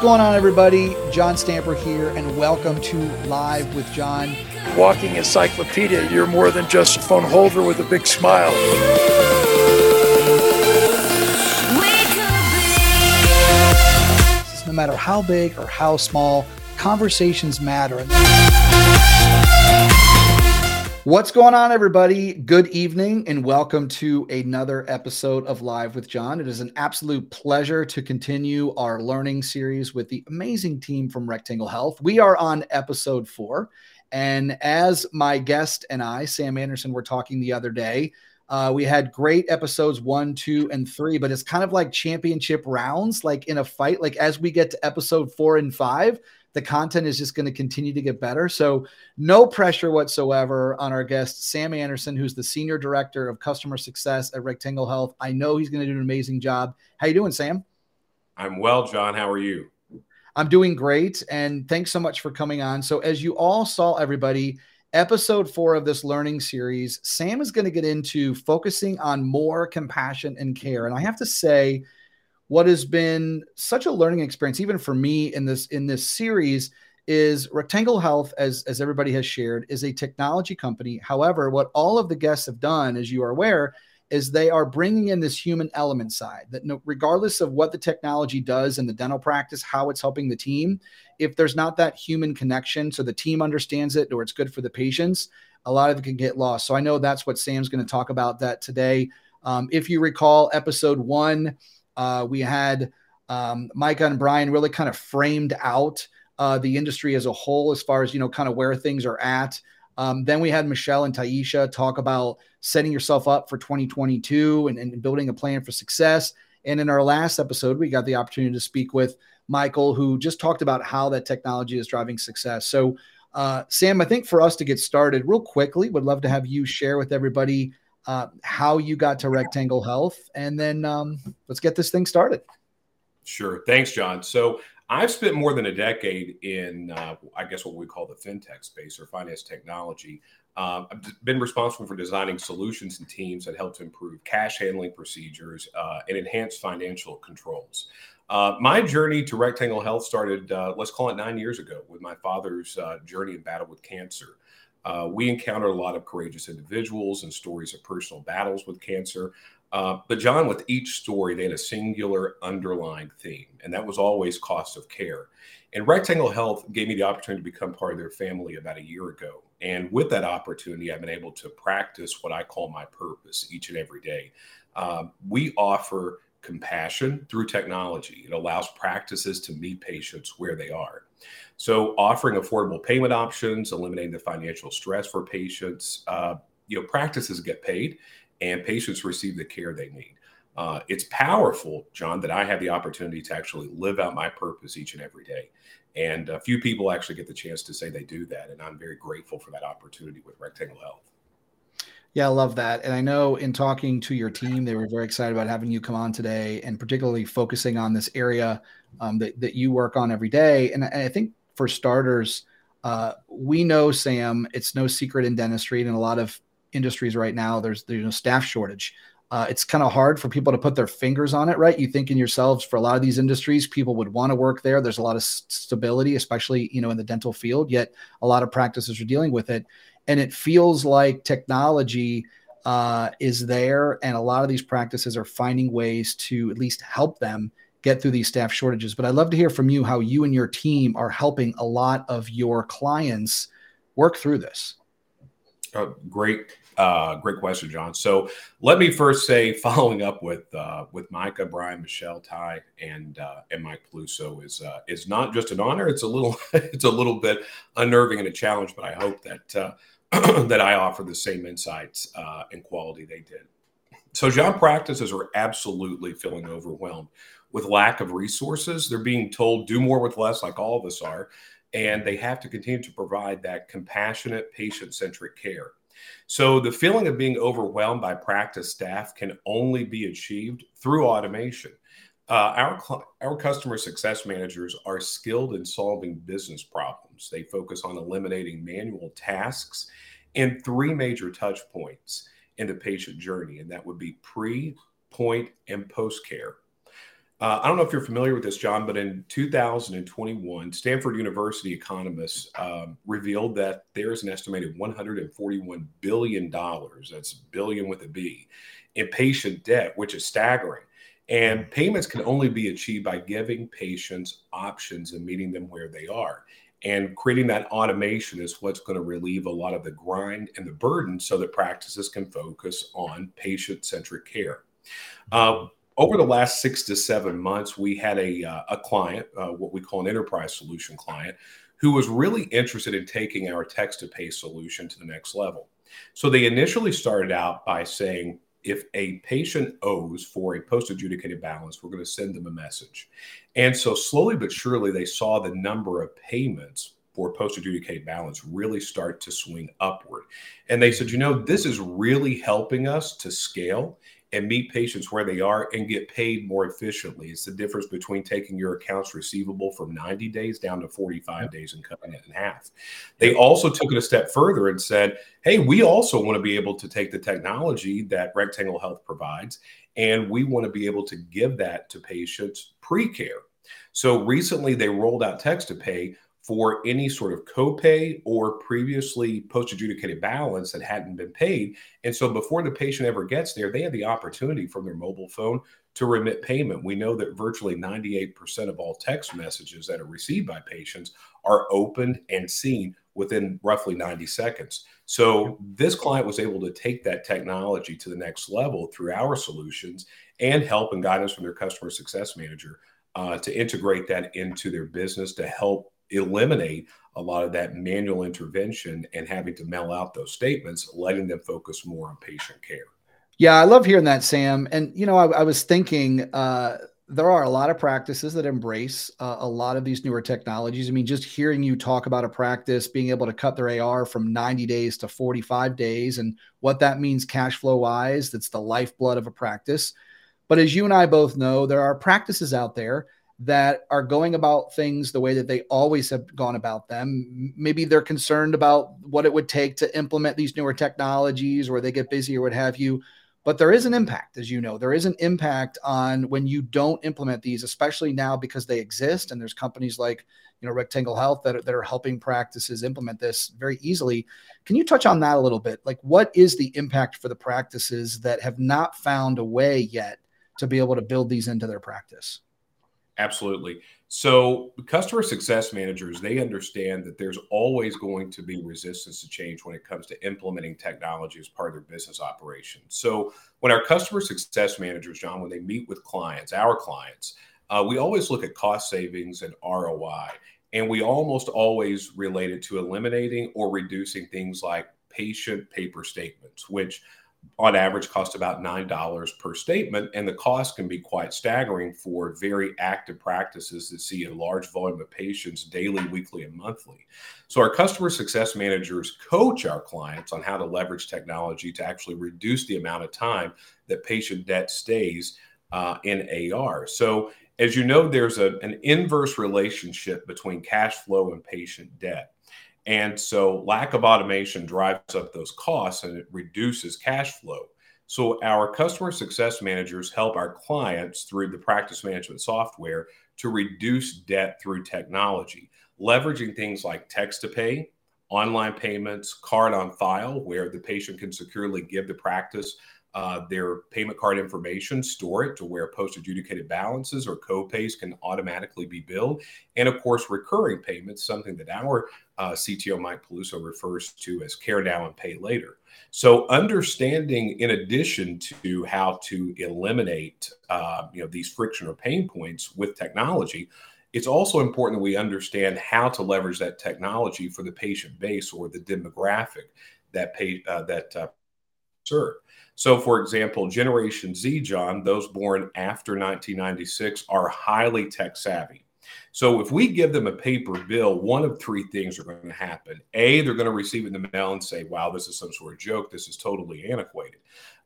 going on, everybody? John Stamper here, and welcome to Live with John. Walking encyclopedia, you're more than just a phone holder with a big smile. No matter how big or how small, conversations matter. What's going on, everybody? Good evening, and welcome to another episode of Live with John. It is an absolute pleasure to continue our learning series with the amazing team from Rectangle Health. We are on episode four, and as my guest and I, Sam Anderson, were talking the other day, uh, we had great episodes one, two, and three, but it's kind of like championship rounds, like in a fight. Like as we get to episode four and five, the content is just going to continue to get better. So, no pressure whatsoever on our guest, Sam Anderson, who's the Senior Director of Customer Success at Rectangle Health. I know he's going to do an amazing job. How you doing, Sam? I'm well, John. How are you? I'm doing great. And thanks so much for coming on. So, as you all saw, everybody, episode four of this learning series, Sam is going to get into focusing on more compassion and care. And I have to say, what has been such a learning experience even for me in this in this series is rectangle health as as everybody has shared is a technology company. However what all of the guests have done as you are aware is they are bringing in this human element side that no, regardless of what the technology does in the dental practice how it's helping the team if there's not that human connection so the team understands it or it's good for the patients a lot of it can get lost. So i know that's what sam's going to talk about that today. Um, if you recall episode one uh, we had um, Micah and Brian really kind of framed out uh, the industry as a whole, as far as you know, kind of where things are at. Um, then we had Michelle and Taisha talk about setting yourself up for 2022 and, and building a plan for success. And in our last episode, we got the opportunity to speak with Michael, who just talked about how that technology is driving success. So, uh, Sam, I think for us to get started real quickly, would love to have you share with everybody uh, how you got to Rectangle Health, and then um, let's get this thing started. Sure. Thanks, John. So I've spent more than a decade in, uh, I guess, what we call the fintech space or finance technology. Um, I've been responsible for designing solutions and teams that help to improve cash handling procedures uh, and enhance financial controls. Uh, my journey to Rectangle Health started, uh, let's call it nine years ago, with my father's uh, journey in battle with cancer. Uh, we encountered a lot of courageous individuals and stories of personal battles with cancer. Uh, but, John, with each story, they had a singular underlying theme, and that was always cost of care. And Rectangle Health gave me the opportunity to become part of their family about a year ago. And with that opportunity, I've been able to practice what I call my purpose each and every day. Um, we offer compassion through technology. It allows practices to meet patients where they are. So, offering affordable payment options, eliminating the financial stress for patients, uh, you know, practices get paid, and patients receive the care they need. Uh, it's powerful, John, that I have the opportunity to actually live out my purpose each and every day. And a few people actually get the chance to say they do that. And I'm very grateful for that opportunity with Rectangle Health. Yeah, I love that. And I know in talking to your team, they were very excited about having you come on today and particularly focusing on this area um, that, that you work on every day. And I think for starters, uh, we know, Sam, it's no secret in dentistry and in a lot of industries right now, there's, there's no staff shortage. Uh, it's kind of hard for people to put their fingers on it, right? You think in yourselves for a lot of these industries, people would want to work there. There's a lot of stability, especially you know in the dental field. Yet a lot of practices are dealing with it and it feels like technology uh, is there, and a lot of these practices are finding ways to at least help them get through these staff shortages. But I'd love to hear from you how you and your team are helping a lot of your clients work through this. Uh, great, uh, great question, John. So let me first say, following up with uh, with Micah, Brian, Michelle, Ty, and uh, and Mike Peluso is uh, is not just an honor. It's a little it's a little bit unnerving and a challenge, but I hope that uh, that I offer the same insights uh, and quality they did. So, John practices are absolutely feeling overwhelmed with lack of resources. They're being told do more with less, like all of us are, and they have to continue to provide that compassionate, patient centric care. So, the feeling of being overwhelmed by practice staff can only be achieved through automation. Uh, our, our customer success managers are skilled in solving business problems. They focus on eliminating manual tasks in three major touch points in the patient journey, and that would be pre, point, and post care. Uh, I don't know if you're familiar with this, John, but in 2021, Stanford University economists um, revealed that there's an estimated 141 billion dollars. That's billion with a B in patient debt, which is staggering. And payments can only be achieved by giving patients options and meeting them where they are. And creating that automation is what's going to relieve a lot of the grind and the burden so that practices can focus on patient centric care. Uh, over the last six to seven months, we had a, uh, a client, uh, what we call an enterprise solution client, who was really interested in taking our text to pay solution to the next level. So they initially started out by saying, if a patient owes for a post adjudicated balance, we're going to send them a message. And so slowly but surely, they saw the number of payments for post adjudicated balance really start to swing upward. And they said, you know, this is really helping us to scale and meet patients where they are and get paid more efficiently. It's the difference between taking your accounts receivable from 90 days down to 45 days and cutting it in half. They also took it a step further and said, hey, we also want to be able to take the technology that Rectangle Health provides, and we want to be able to give that to patients pre care. So recently they rolled out text to pay for any sort of copay or previously post adjudicated balance that hadn't been paid. And so before the patient ever gets there, they have the opportunity from their mobile phone to remit payment. We know that virtually 98% of all text messages that are received by patients are opened and seen within roughly 90 seconds. So this client was able to take that technology to the next level through our solutions and help and guidance from their customer success manager uh, to integrate that into their business to help eliminate a lot of that manual intervention and having to mail out those statements, letting them focus more on patient care. Yeah, I love hearing that, Sam. And you know, I, I was thinking uh, there are a lot of practices that embrace uh, a lot of these newer technologies. I mean, just hearing you talk about a practice being able to cut their AR from 90 days to 45 days and what that means cash flow wise, that's the lifeblood of a practice. But as you and I both know, there are practices out there that are going about things the way that they always have gone about them. Maybe they're concerned about what it would take to implement these newer technologies or they get busy or what have you. But there is an impact, as you know, there is an impact on when you don't implement these, especially now because they exist. And there's companies like, you know, Rectangle Health that are, that are helping practices implement this very easily. Can you touch on that a little bit? Like, what is the impact for the practices that have not found a way yet to be able to build these into their practice? Absolutely. So, customer success managers, they understand that there's always going to be resistance to change when it comes to implementing technology as part of their business operation. So, when our customer success managers, John, when they meet with clients, our clients, uh, we always look at cost savings and ROI. And we almost always relate it to eliminating or reducing things like patient paper statements, which on average cost about $9 per statement. And the cost can be quite staggering for very active practices that see a large volume of patients daily, weekly, and monthly. So our customer success managers coach our clients on how to leverage technology to actually reduce the amount of time that patient debt stays uh, in AR. So as you know, there's a, an inverse relationship between cash flow and patient debt. And so lack of automation drives up those costs and it reduces cash flow. So our customer success managers help our clients through the practice management software to reduce debt through technology, leveraging things like text to pay, online payments, card on file, where the patient can securely give the practice uh, their payment card information, store it to where post adjudicated balances or co-pays can automatically be billed. And of course, recurring payments, something that our uh, CTO Mike Peluso refers to as care now and pay later. So understanding in addition to how to eliminate uh, you know these friction or pain points with technology, it's also important that we understand how to leverage that technology for the patient base or the demographic that pay uh, that uh, serve. So, for example, Generation Z, John, those born after 1996, are highly tech savvy. So, if we give them a paper bill, one of three things are going to happen. A, they're going to receive it in the mail and say, wow, this is some sort of joke. This is totally antiquated.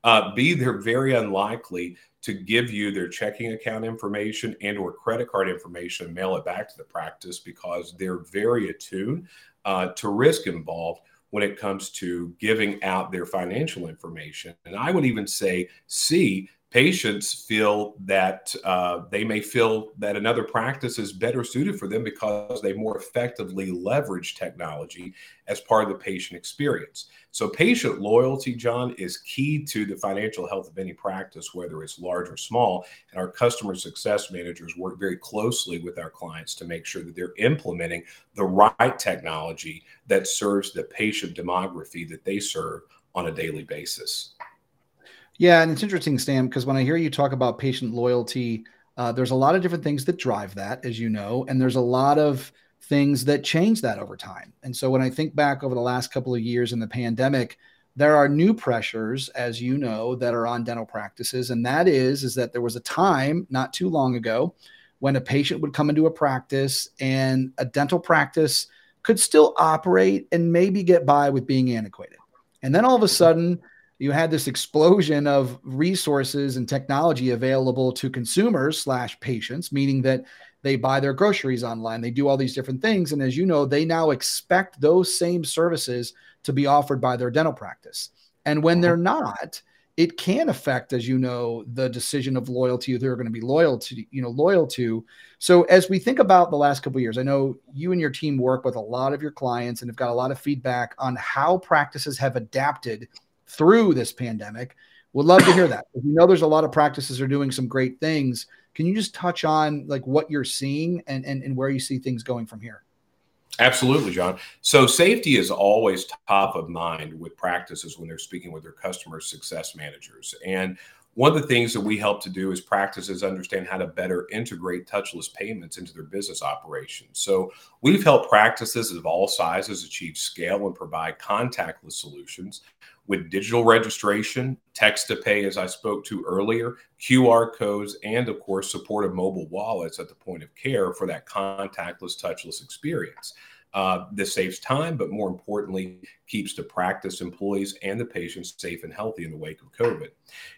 Uh, B, they're very unlikely to give you their checking account information and or credit card information and mail it back to the practice because they're very attuned uh, to risk involved when it comes to giving out their financial information. And I would even say, C, patients feel that uh, they may feel that another practice is better suited for them because they more effectively leverage technology as part of the patient experience. So, patient loyalty, John, is key to the financial health of any practice, whether it's large or small. And our customer success managers work very closely with our clients to make sure that they're implementing the right technology that serves the patient demography that they serve on a daily basis. Yeah, and it's interesting, Sam, because when I hear you talk about patient loyalty, uh, there's a lot of different things that drive that, as you know, and there's a lot of things that change that over time. And so when I think back over the last couple of years in the pandemic, there are new pressures, as you know, that are on dental practices, and that is is that there was a time not too long ago when a patient would come into a practice and a dental practice could still operate and maybe get by with being antiquated. And then all of a sudden, you had this explosion of resources and technology available to consumers slash patients meaning that they buy their groceries online they do all these different things and as you know they now expect those same services to be offered by their dental practice. And when they're uh-huh. not it can affect as you know the decision of loyalty they're going to be loyal to you know loyal to. So as we think about the last couple years i know you and your team work with a lot of your clients and have got a lot of feedback on how practices have adapted through this pandemic. Would love to hear that. We know there's a lot of practices are doing some great things. Can you just touch on like what you're seeing and, and, and where you see things going from here? Absolutely, John. So safety is always top of mind with practices when they're speaking with their customer success managers. And one of the things that we help to do is practices understand how to better integrate touchless payments into their business operations. So we've helped practices of all sizes achieve scale and provide contactless solutions with digital registration, text to pay, as I spoke to earlier, QR codes, and of course, support of mobile wallets at the point of care for that contactless, touchless experience. Uh, this saves time, but more importantly, keeps the practice employees and the patients safe and healthy in the wake of COVID. You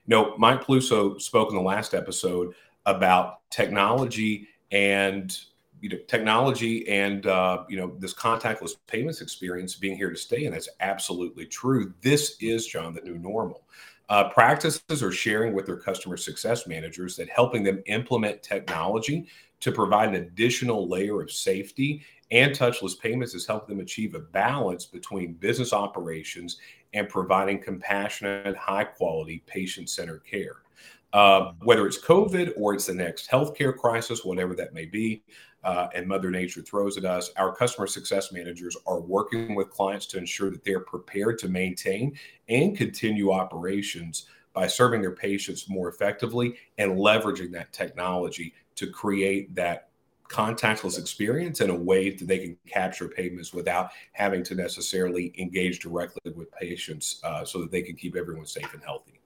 know, Mike Peluso spoke in the last episode about technology and you know technology and uh, you know this contactless payments experience being here to stay and that's absolutely true. This is john the new normal. Uh, practices are sharing with their customer success managers that helping them implement technology to provide an additional layer of safety and touchless payments has helped them achieve a balance between business operations and providing compassionate high quality patient centered care. Uh, whether it's COVID or it's the next healthcare crisis, whatever that may be, uh, and Mother Nature throws at us, our customer success managers are working with clients to ensure that they're prepared to maintain and continue operations by serving their patients more effectively and leveraging that technology to create that contactless experience in a way that they can capture payments without having to necessarily engage directly with patients uh, so that they can keep everyone safe and healthy.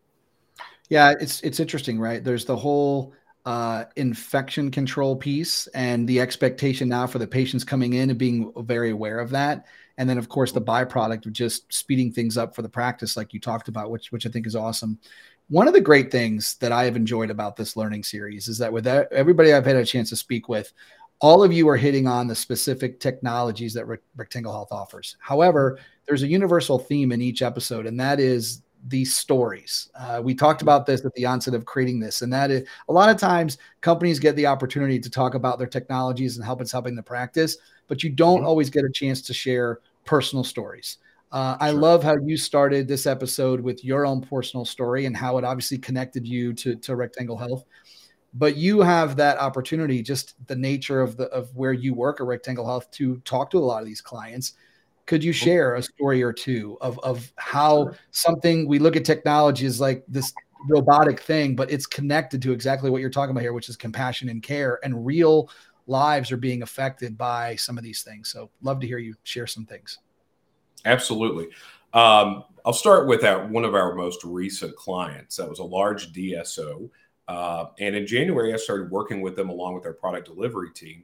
Yeah, it's it's interesting, right? There's the whole uh, infection control piece and the expectation now for the patients coming in and being very aware of that. And then, of course, the byproduct of just speeding things up for the practice, like you talked about, which which I think is awesome. One of the great things that I have enjoyed about this learning series is that with everybody I've had a chance to speak with, all of you are hitting on the specific technologies that Rectangle Health offers. However, there's a universal theme in each episode, and that is these stories. Uh, we talked about this at the onset of creating this, and that is a lot of times companies get the opportunity to talk about their technologies and help it's helping the practice, but you don't mm-hmm. always get a chance to share personal stories. Uh, I love how you started this episode with your own personal story and how it obviously connected you to, to Rectangle Health. But you have that opportunity, just the nature of the of where you work at Rectangle Health, to talk to a lot of these clients could you share a story or two of, of how something we look at technology is like this robotic thing, but it's connected to exactly what you're talking about here, which is compassion and care, and real lives are being affected by some of these things. So, love to hear you share some things. Absolutely. Um, I'll start with our, one of our most recent clients. That was a large DSO. Uh, and in January, I started working with them along with our product delivery team.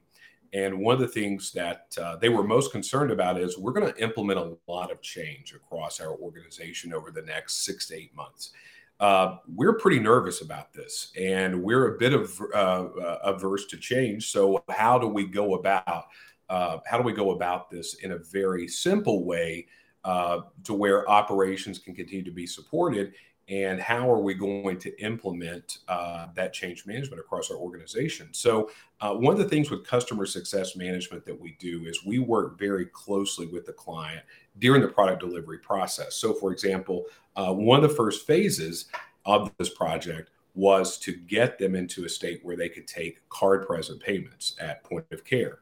And one of the things that uh, they were most concerned about is we're going to implement a lot of change across our organization over the next six to eight months. Uh, we're pretty nervous about this, and we're a bit of uh, uh averse to change. So, how do we go about uh, how do we go about this in a very simple way uh, to where operations can continue to be supported and how are we going to implement uh, that change management across our organization? So uh, one of the things with customer success management that we do is we work very closely with the client during the product delivery process. So for example uh, one of the first phases of this project was to get them into a state where they could take card present payments at point of care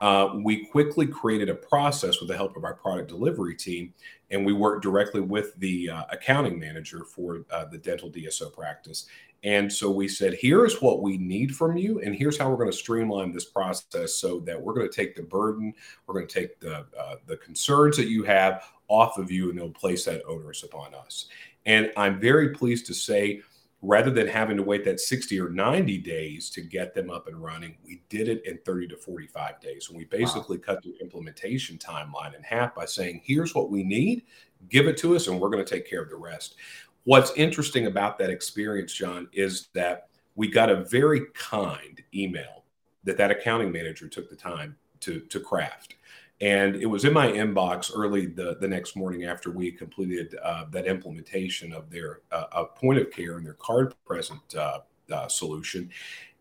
uh, we quickly created a process with the help of our product delivery team, and we worked directly with the uh, accounting manager for uh, the dental DSO practice. And so we said, here's what we need from you, and here's how we're going to streamline this process so that we're going to take the burden, we're going to take the uh, the concerns that you have off of you, and they'll place that onus upon us. And I'm very pleased to say rather than having to wait that 60 or 90 days to get them up and running, we did it in 30 to 45 days. And we basically wow. cut the implementation timeline in half by saying, here's what we need, give it to us, and we're going to take care of the rest. What's interesting about that experience, John, is that we got a very kind email that that accounting manager took the time to, to craft. And it was in my inbox early the, the next morning after we completed uh, that implementation of their uh, point of care and their card present uh, uh, solution.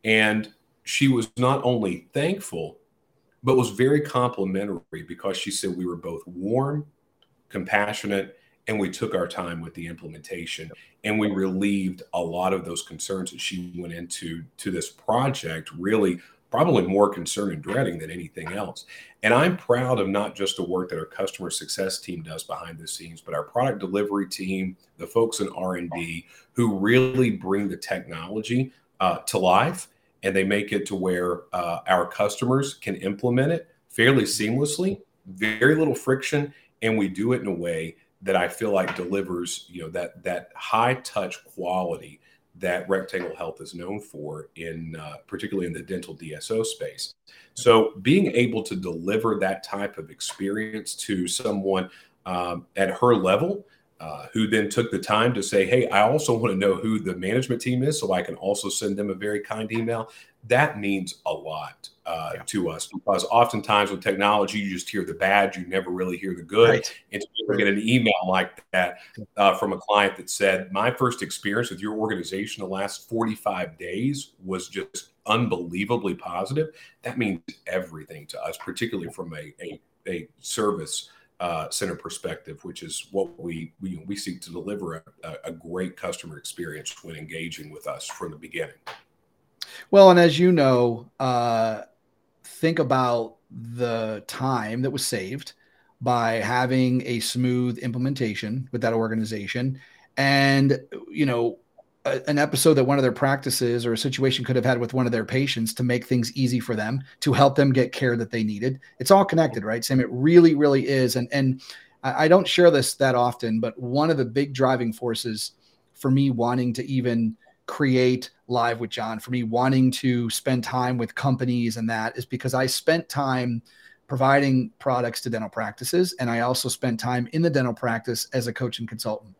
And she was not only thankful, but was very complimentary because she said we were both warm, compassionate, and we took our time with the implementation and we relieved a lot of those concerns that she went into to this project really probably more concern and dreading than anything else. And I'm proud of not just the work that our customer success team does behind the scenes, but our product delivery team, the folks in R&D who really bring the technology uh, to life and they make it to where uh, our customers can implement it fairly seamlessly, very little friction, and we do it in a way that I feel like delivers, you know, that that high touch quality that Rectangle Health is known for, in uh, particularly in the dental DSO space. So, being able to deliver that type of experience to someone um, at her level, uh, who then took the time to say, "Hey, I also want to know who the management team is, so I can also send them a very kind email." That means a lot uh, yeah. to us because oftentimes with technology, you just hear the bad, you never really hear the good. Right. And to get an email like that uh, from a client that said, My first experience with your organization the last 45 days was just unbelievably positive, that means everything to us, particularly from a, a, a service. Uh, center perspective, which is what we we, we seek to deliver a, a great customer experience when engaging with us from the beginning. Well, and as you know, uh, think about the time that was saved by having a smooth implementation with that organization and you know a, an episode that one of their practices or a situation could have had with one of their patients to make things easy for them to help them get care that they needed it's all connected right sam it really really is and and I, I don't share this that often but one of the big driving forces for me wanting to even create live with John, for me wanting to spend time with companies and that is because I spent time providing products to dental practices. And I also spent time in the dental practice as a coach and consultant.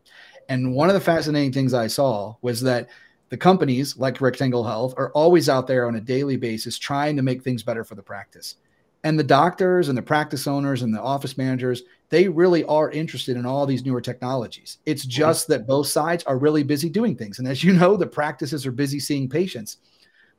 And one of the fascinating things I saw was that the companies like Rectangle Health are always out there on a daily basis trying to make things better for the practice. And the doctors and the practice owners and the office managers, they really are interested in all these newer technologies. It's mm-hmm. just that both sides are really busy doing things. And as you know, the practices are busy seeing patients.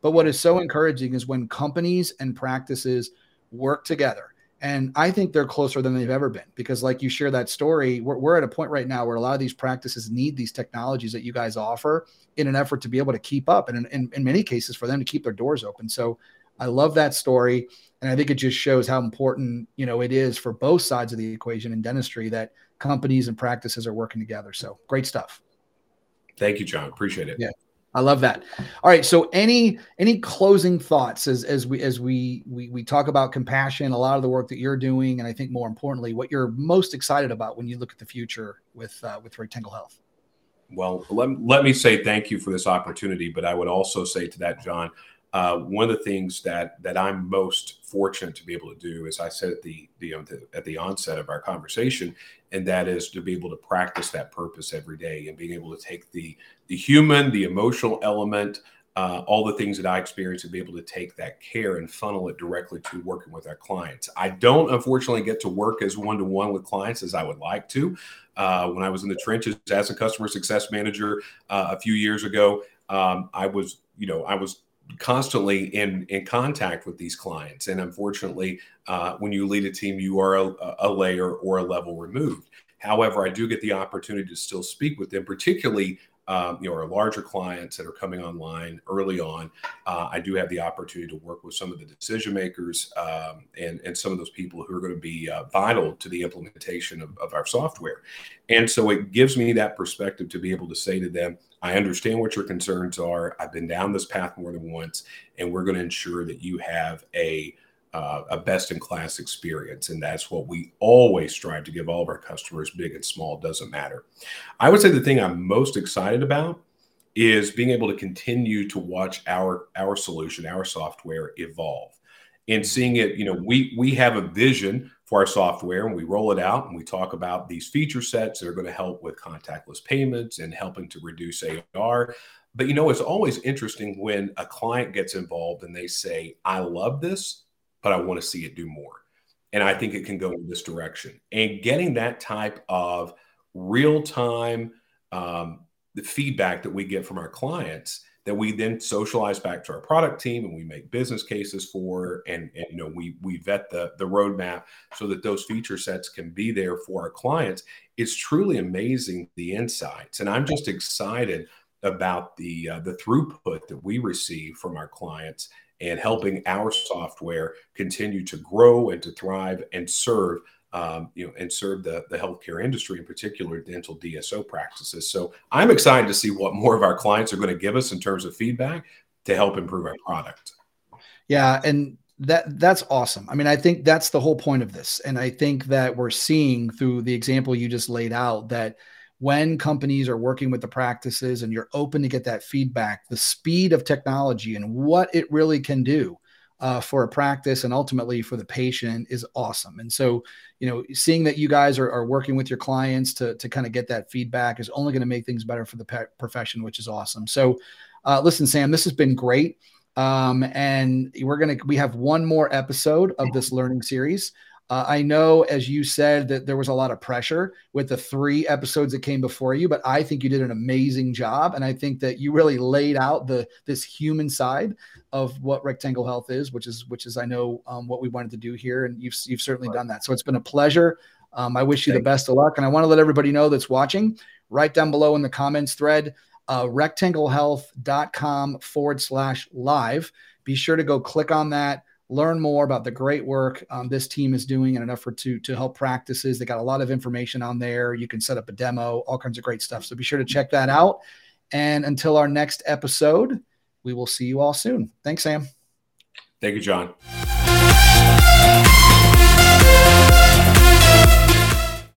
But what is so encouraging is when companies and practices work together. And I think they're closer than they've ever been because, like you share that story, we're, we're at a point right now where a lot of these practices need these technologies that you guys offer in an effort to be able to keep up, and in, in, in many cases, for them to keep their doors open. So I love that story. And I think it just shows how important, you know, it is for both sides of the equation in dentistry that companies and practices are working together. So great stuff. Thank you, John. Appreciate it. Yeah. I love that. All right. So any any closing thoughts as as we as we we we talk about compassion, a lot of the work that you're doing, and I think more importantly, what you're most excited about when you look at the future with uh, with Rectangle Health. Well, let, let me say thank you for this opportunity, but I would also say to that, John, uh, one of the things that that I'm most fortunate to be able to do, as I said at the, the, at the onset of our conversation, and that is to be able to practice that purpose every day and being able to take the the human, the emotional element uh, all the things that I experience and be able to take that care and funnel it directly to working with our clients. I don't unfortunately get to work as one to one with clients as I would like to. Uh, when I was in the trenches as a customer success manager uh, a few years ago, um, I was, you know, I was constantly in in contact with these clients, and unfortunately, uh, when you lead a team, you are a, a layer or a level removed. However, I do get the opportunity to still speak with them, particularly um, you know, our larger clients that are coming online early on, uh, I do have the opportunity to work with some of the decision makers um, and, and some of those people who are going to be uh, vital to the implementation of, of our software. And so it gives me that perspective to be able to say to them, I understand what your concerns are. I've been down this path more than once, and we're going to ensure that you have a uh, a best in class experience. And that's what we always strive to give all of our customers, big and small, doesn't matter. I would say the thing I'm most excited about is being able to continue to watch our our solution, our software evolve and seeing it, you know, we we have a vision for our software and we roll it out and we talk about these feature sets that are going to help with contactless payments and helping to reduce AR. But you know, it's always interesting when a client gets involved and they say, I love this, but I want to see it do more. And I think it can go in this direction. And getting that type of real time um, the feedback that we get from our clients that we then socialize back to our product team and we make business cases for and, and you know we we vet the the roadmap so that those feature sets can be there for our clients it's truly amazing the insights and i'm just excited about the uh, the throughput that we receive from our clients and helping our software continue to grow and to thrive and serve um, you know, and serve the, the healthcare industry, in particular dental DSO practices. So I'm excited to see what more of our clients are going to give us in terms of feedback to help improve our product. Yeah, and that that's awesome. I mean, I think that's the whole point of this, and I think that we're seeing through the example you just laid out that when companies are working with the practices and you're open to get that feedback, the speed of technology and what it really can do uh, for a practice and ultimately for the patient is awesome. And so, you know, seeing that you guys are, are working with your clients to, to kind of get that feedback is only going to make things better for the pe- profession, which is awesome. So, uh, listen, Sam, this has been great. Um, and we're going to, we have one more episode of this learning series. Uh, I know, as you said, that there was a lot of pressure with the three episodes that came before you, but I think you did an amazing job, and I think that you really laid out the this human side of what Rectangle Health is, which is which is I know um, what we wanted to do here, and you've you've certainly right. done that. So it's been a pleasure. Um, I wish you Thank the best of luck, and I want to let everybody know that's watching. Right down below in the comments thread, uh, rectanglehealth.com forward slash live. Be sure to go click on that learn more about the great work um, this team is doing in an effort to to help practices. They got a lot of information on there. You can set up a demo, all kinds of great stuff. So be sure to check that out. And until our next episode, we will see you all soon. Thanks, Sam. Thank you, John.